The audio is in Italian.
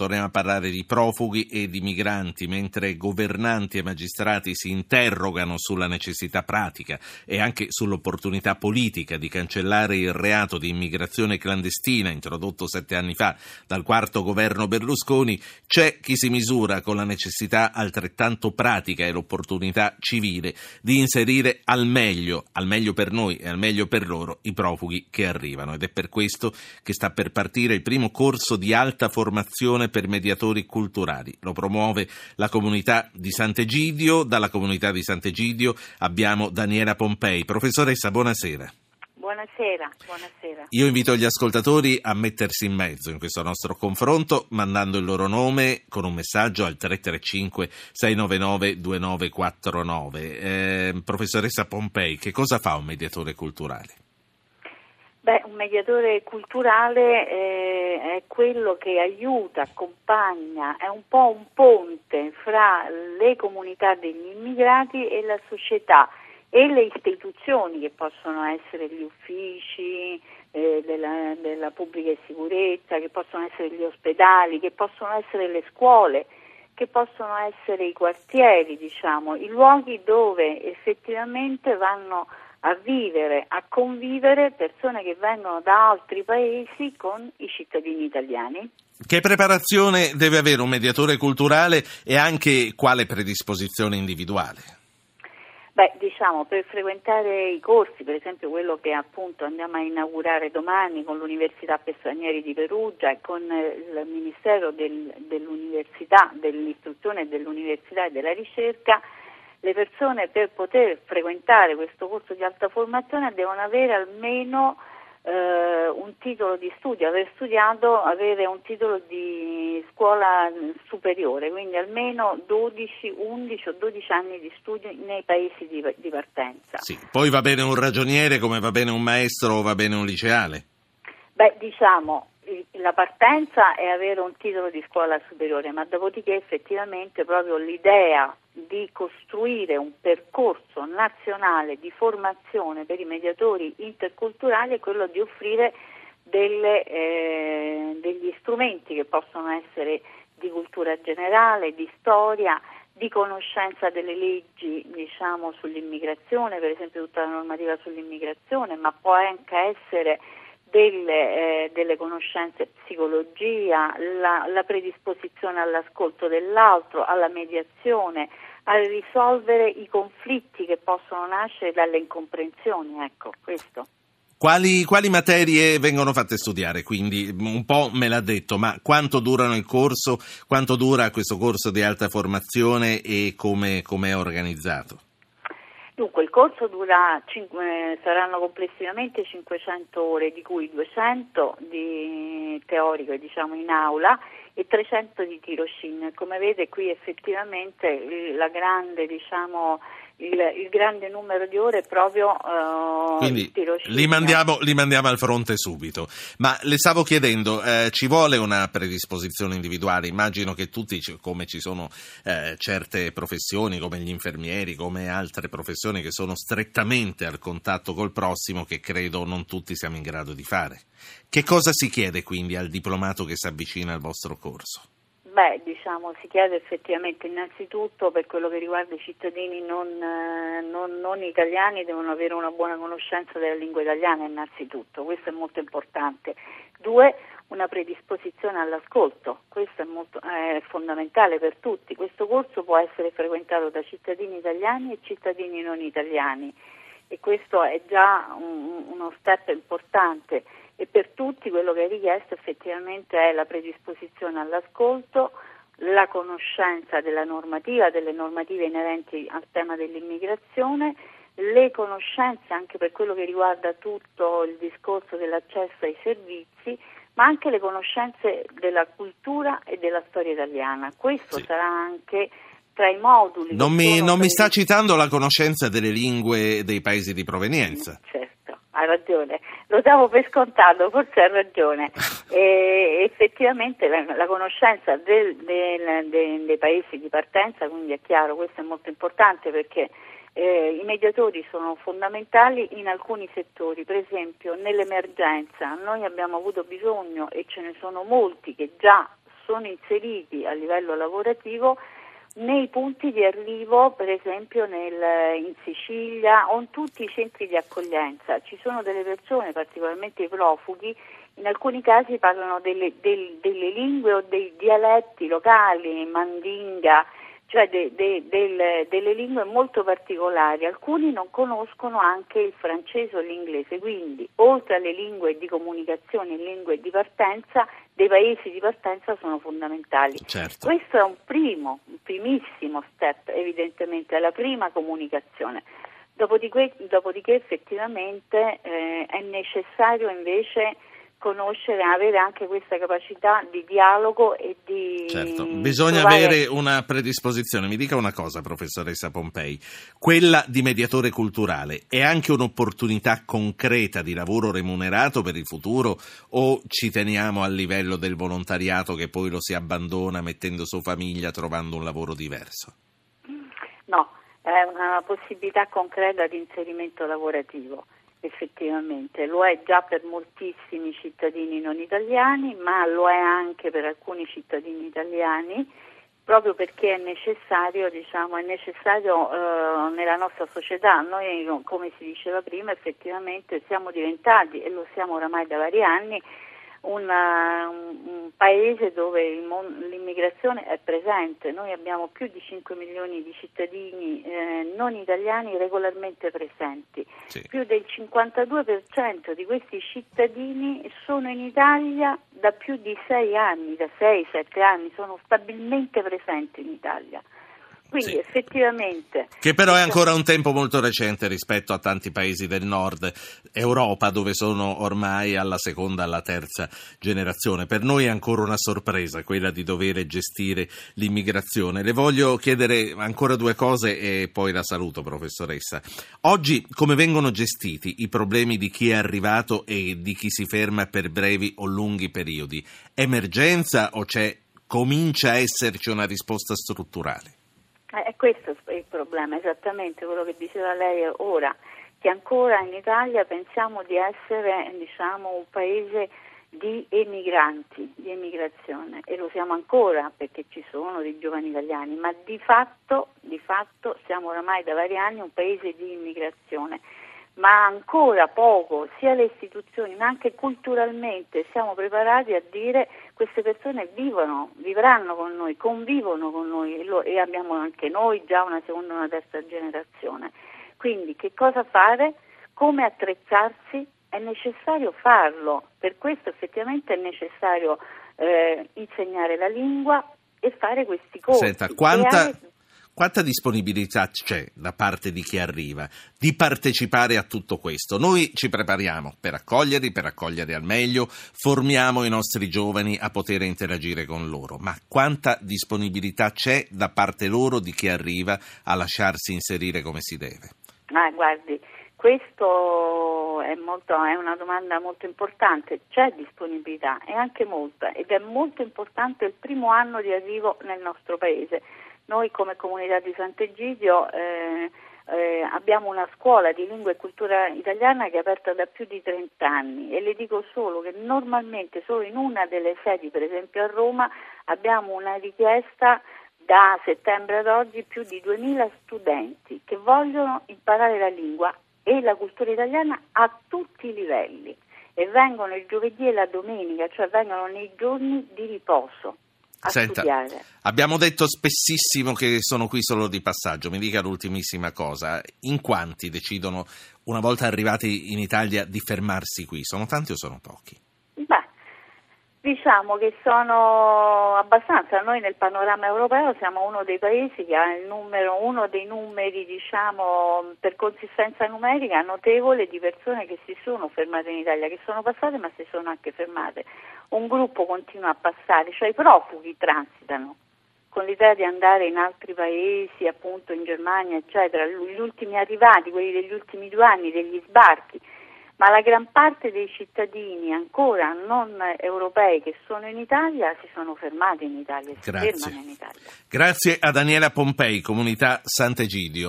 Torniamo a parlare di profughi e di migranti, mentre governanti e magistrati si interrogano sulla necessità pratica e anche sull'opportunità politica di cancellare il reato di immigrazione clandestina introdotto sette anni fa dal quarto governo Berlusconi, c'è chi si misura con la necessità altrettanto pratica e l'opportunità civile di inserire al meglio, al meglio per noi e al meglio per loro, i profughi che arrivano. Ed è per questo che sta per partire il primo corso di alta formazione per mediatori culturali. Lo promuove la comunità di Sant'Egidio. Dalla comunità di Sant'Egidio abbiamo Daniela Pompei. Professoressa, buonasera. Buonasera, buonasera. Io invito gli ascoltatori a mettersi in mezzo in questo nostro confronto mandando il loro nome con un messaggio al 335 699 2949. Eh, professoressa Pompei, che cosa fa un mediatore culturale? Beh, un mediatore culturale eh, è quello che aiuta, accompagna, è un po' un ponte fra le comunità degli immigrati e la società e le istituzioni che possono essere gli uffici eh, della, della pubblica sicurezza, che possono essere gli ospedali, che possono essere le scuole, che possono essere i quartieri, diciamo, i luoghi dove effettivamente vanno a vivere, a convivere persone che vengono da altri paesi con i cittadini italiani. Che preparazione deve avere un mediatore culturale e anche quale predisposizione individuale? Beh, diciamo, per frequentare i corsi, per esempio quello che appunto andiamo a inaugurare domani con l'Università per Stranieri di Perugia e con il Ministero del, dell'Università, dell'Istruzione, dell'Università e della Ricerca, le persone per poter frequentare questo corso di alta formazione devono avere almeno eh, un titolo di studio, aver studiato, avere un titolo di scuola superiore, quindi almeno 12, 11 o 12 anni di studio nei paesi di, di partenza. Sì. Poi va bene un ragioniere come va bene un maestro o va bene un liceale? Beh, diciamo, la partenza è avere un titolo di scuola superiore, ma dopodiché effettivamente proprio l'idea di costruire un percorso nazionale di formazione per i mediatori interculturali è quello di offrire delle, eh, degli strumenti che possono essere di cultura generale, di storia, di conoscenza delle leggi diciamo, sull'immigrazione, per esempio tutta la normativa sull'immigrazione, ma può anche essere delle, eh, delle conoscenze psicologia, la, la predisposizione all'ascolto dell'altro, alla mediazione, a risolvere i conflitti che possono nascere dalle incomprensioni, ecco, questo. Quali, quali, materie vengono fatte studiare? Quindi un po' me l'ha detto, ma quanto durano il corso, quanto dura questo corso di alta formazione e come è organizzato? Dunque il corso dura, eh, saranno complessivamente 500 ore, di cui 200 di teorico diciamo in aula e 300 di tirocinio. Come vede qui effettivamente la grande diciamo, il, il, grande numero di ore proprio uh, Quindi li mandiamo, li mandiamo, al fronte subito. Ma le stavo chiedendo, eh, ci vuole una predisposizione individuale? Immagino che tutti, come ci sono eh, certe professioni, come gli infermieri, come altre professioni che sono strettamente al contatto col prossimo, che credo non tutti siamo in grado di fare. Che cosa si chiede quindi al diplomato che si avvicina al vostro corso? Beh, diciamo, si chiede effettivamente innanzitutto per quello che riguarda i cittadini non, eh, non, non, italiani devono avere una buona conoscenza della lingua italiana innanzitutto, questo è molto importante. Due, una predisposizione all'ascolto, questo è, molto, è fondamentale per tutti. Questo corso può essere frequentato da cittadini italiani e cittadini non italiani e questo è già un, uno step importante e per tutti quello che è richiesto effettivamente è la predisposizione all'ascolto, la conoscenza della normativa, delle normative inerenti al tema dell'immigrazione, le conoscenze anche per quello che riguarda tutto il discorso dell'accesso ai servizi, ma anche le conoscenze della cultura e della storia italiana. Questo sì. sarà anche tra i moduli. Non, mi, non mi, sta citando la conoscenza delle lingue dei paesi di provenienza. Certo ragione, lo davo per scontato, forse ha ragione. E effettivamente la, la conoscenza del, del, del, dei paesi di partenza, quindi è chiaro, questo è molto importante perché eh, i mediatori sono fondamentali in alcuni settori, per esempio nell'emergenza noi abbiamo avuto bisogno e ce ne sono molti che già sono inseriti a livello lavorativo nei punti di arrivo, per esempio nel, in Sicilia o in tutti i centri di accoglienza. Ci sono delle persone, particolarmente i profughi, in alcuni casi parlano delle, del, delle lingue o dei dialetti locali, mandinga, cioè de, de, del, delle lingue molto particolari. Alcuni non conoscono anche il francese o l'inglese, quindi oltre alle lingue di comunicazione e lingue di partenza, dei paesi di partenza sono fondamentali. Certo. Questo è un primo, un primissimo step, evidentemente, è la prima comunicazione. Dopodiché, dopodiché effettivamente eh, è necessario invece conoscere, avere anche questa capacità di dialogo e di... Certo, bisogna trovare... avere una predisposizione. Mi dica una cosa, professoressa Pompei, quella di mediatore culturale è anche un'opportunità concreta di lavoro remunerato per il futuro o ci teniamo al livello del volontariato che poi lo si abbandona mettendo su famiglia, trovando un lavoro diverso? No, è una possibilità concreta di inserimento lavorativo effettivamente, lo è già per moltissimi cittadini non italiani, ma lo è anche per alcuni cittadini italiani, proprio perché è necessario, diciamo, è necessario eh, nella nostra società. Noi, come si diceva prima, effettivamente siamo diventati, e lo siamo oramai da vari anni, una, un paese dove l'immigrazione è presente. Noi abbiamo più di 5 milioni di cittadini eh, non italiani regolarmente presenti. Sì. Più del 52% di questi cittadini sono in Italia da più di 6 anni, da 6-7 anni, sono stabilmente presenti in Italia. Quindi sì. effettivamente... Che però è ancora un tempo molto recente rispetto a tanti paesi del nord Europa dove sono ormai alla seconda, alla terza generazione. Per noi è ancora una sorpresa quella di dover gestire l'immigrazione. Le voglio chiedere ancora due cose e poi la saluto, professoressa. Oggi come vengono gestiti i problemi di chi è arrivato e di chi si ferma per brevi o lunghi periodi? Emergenza o c'è, comincia a esserci una risposta strutturale? Eh, è questo il problema, esattamente quello che diceva lei ora, che ancora in Italia pensiamo di essere diciamo, un paese di emigranti, di emigrazione e lo siamo ancora perché ci sono dei giovani italiani, ma di fatto, di fatto siamo oramai da vari anni un paese di immigrazione ma ancora poco, sia le istituzioni ma anche culturalmente siamo preparati a dire queste persone vivono, vivranno con noi, convivono con noi e, lo, e abbiamo anche noi già una seconda e una terza generazione. Quindi che cosa fare? Come attrezzarsi? È necessario farlo, per questo effettivamente è necessario eh, insegnare la lingua e fare questi corsi. Senta, quanta, quanta disponibilità c'è da parte di chi arriva di partecipare a tutto questo? Noi ci prepariamo per accoglierli, per accogliere al meglio, formiamo i nostri giovani a poter interagire con loro, ma quanta disponibilità c'è da parte loro di chi arriva a lasciarsi inserire come si deve? Ah, guardi, questo è, è, una domanda molto importante, c'è disponibilità e anche molta ed è molto importante il primo anno di arrivo nel nostro paese noi come comunità di Sant'Egidio eh, eh, abbiamo una scuola di lingua e cultura italiana che è aperta da più di 30 anni e le dico solo che normalmente solo in una delle sedi, per esempio a Roma, abbiamo una richiesta da settembre ad oggi più di 2000 studenti che vogliono imparare la lingua e la cultura italiana a tutti i livelli e vengono il giovedì e la domenica, cioè vengono nei giorni di riposo Senta. Abbiamo detto spessissimo che sono qui solo di passaggio, mi dica l'ultimissima cosa, in quanti decidono una volta arrivati in Italia di fermarsi qui? Sono tanti o sono pochi? Diciamo che sono abbastanza, noi nel panorama europeo siamo uno dei paesi che ha numero, uno dei numeri diciamo, per consistenza numerica notevole di persone che si sono fermate in Italia, che sono passate ma si sono anche fermate. Un gruppo continua a passare, cioè i profughi transitano con l'idea di andare in altri paesi, appunto in Germania, eccetera, gli ultimi arrivati, quelli degli ultimi due anni, degli sbarchi ma la gran parte dei cittadini ancora non europei che sono in Italia si sono fermati in Italia, si Grazie. fermano in Italia. Grazie a Daniela Pompei, Comunità Sant'Egidio.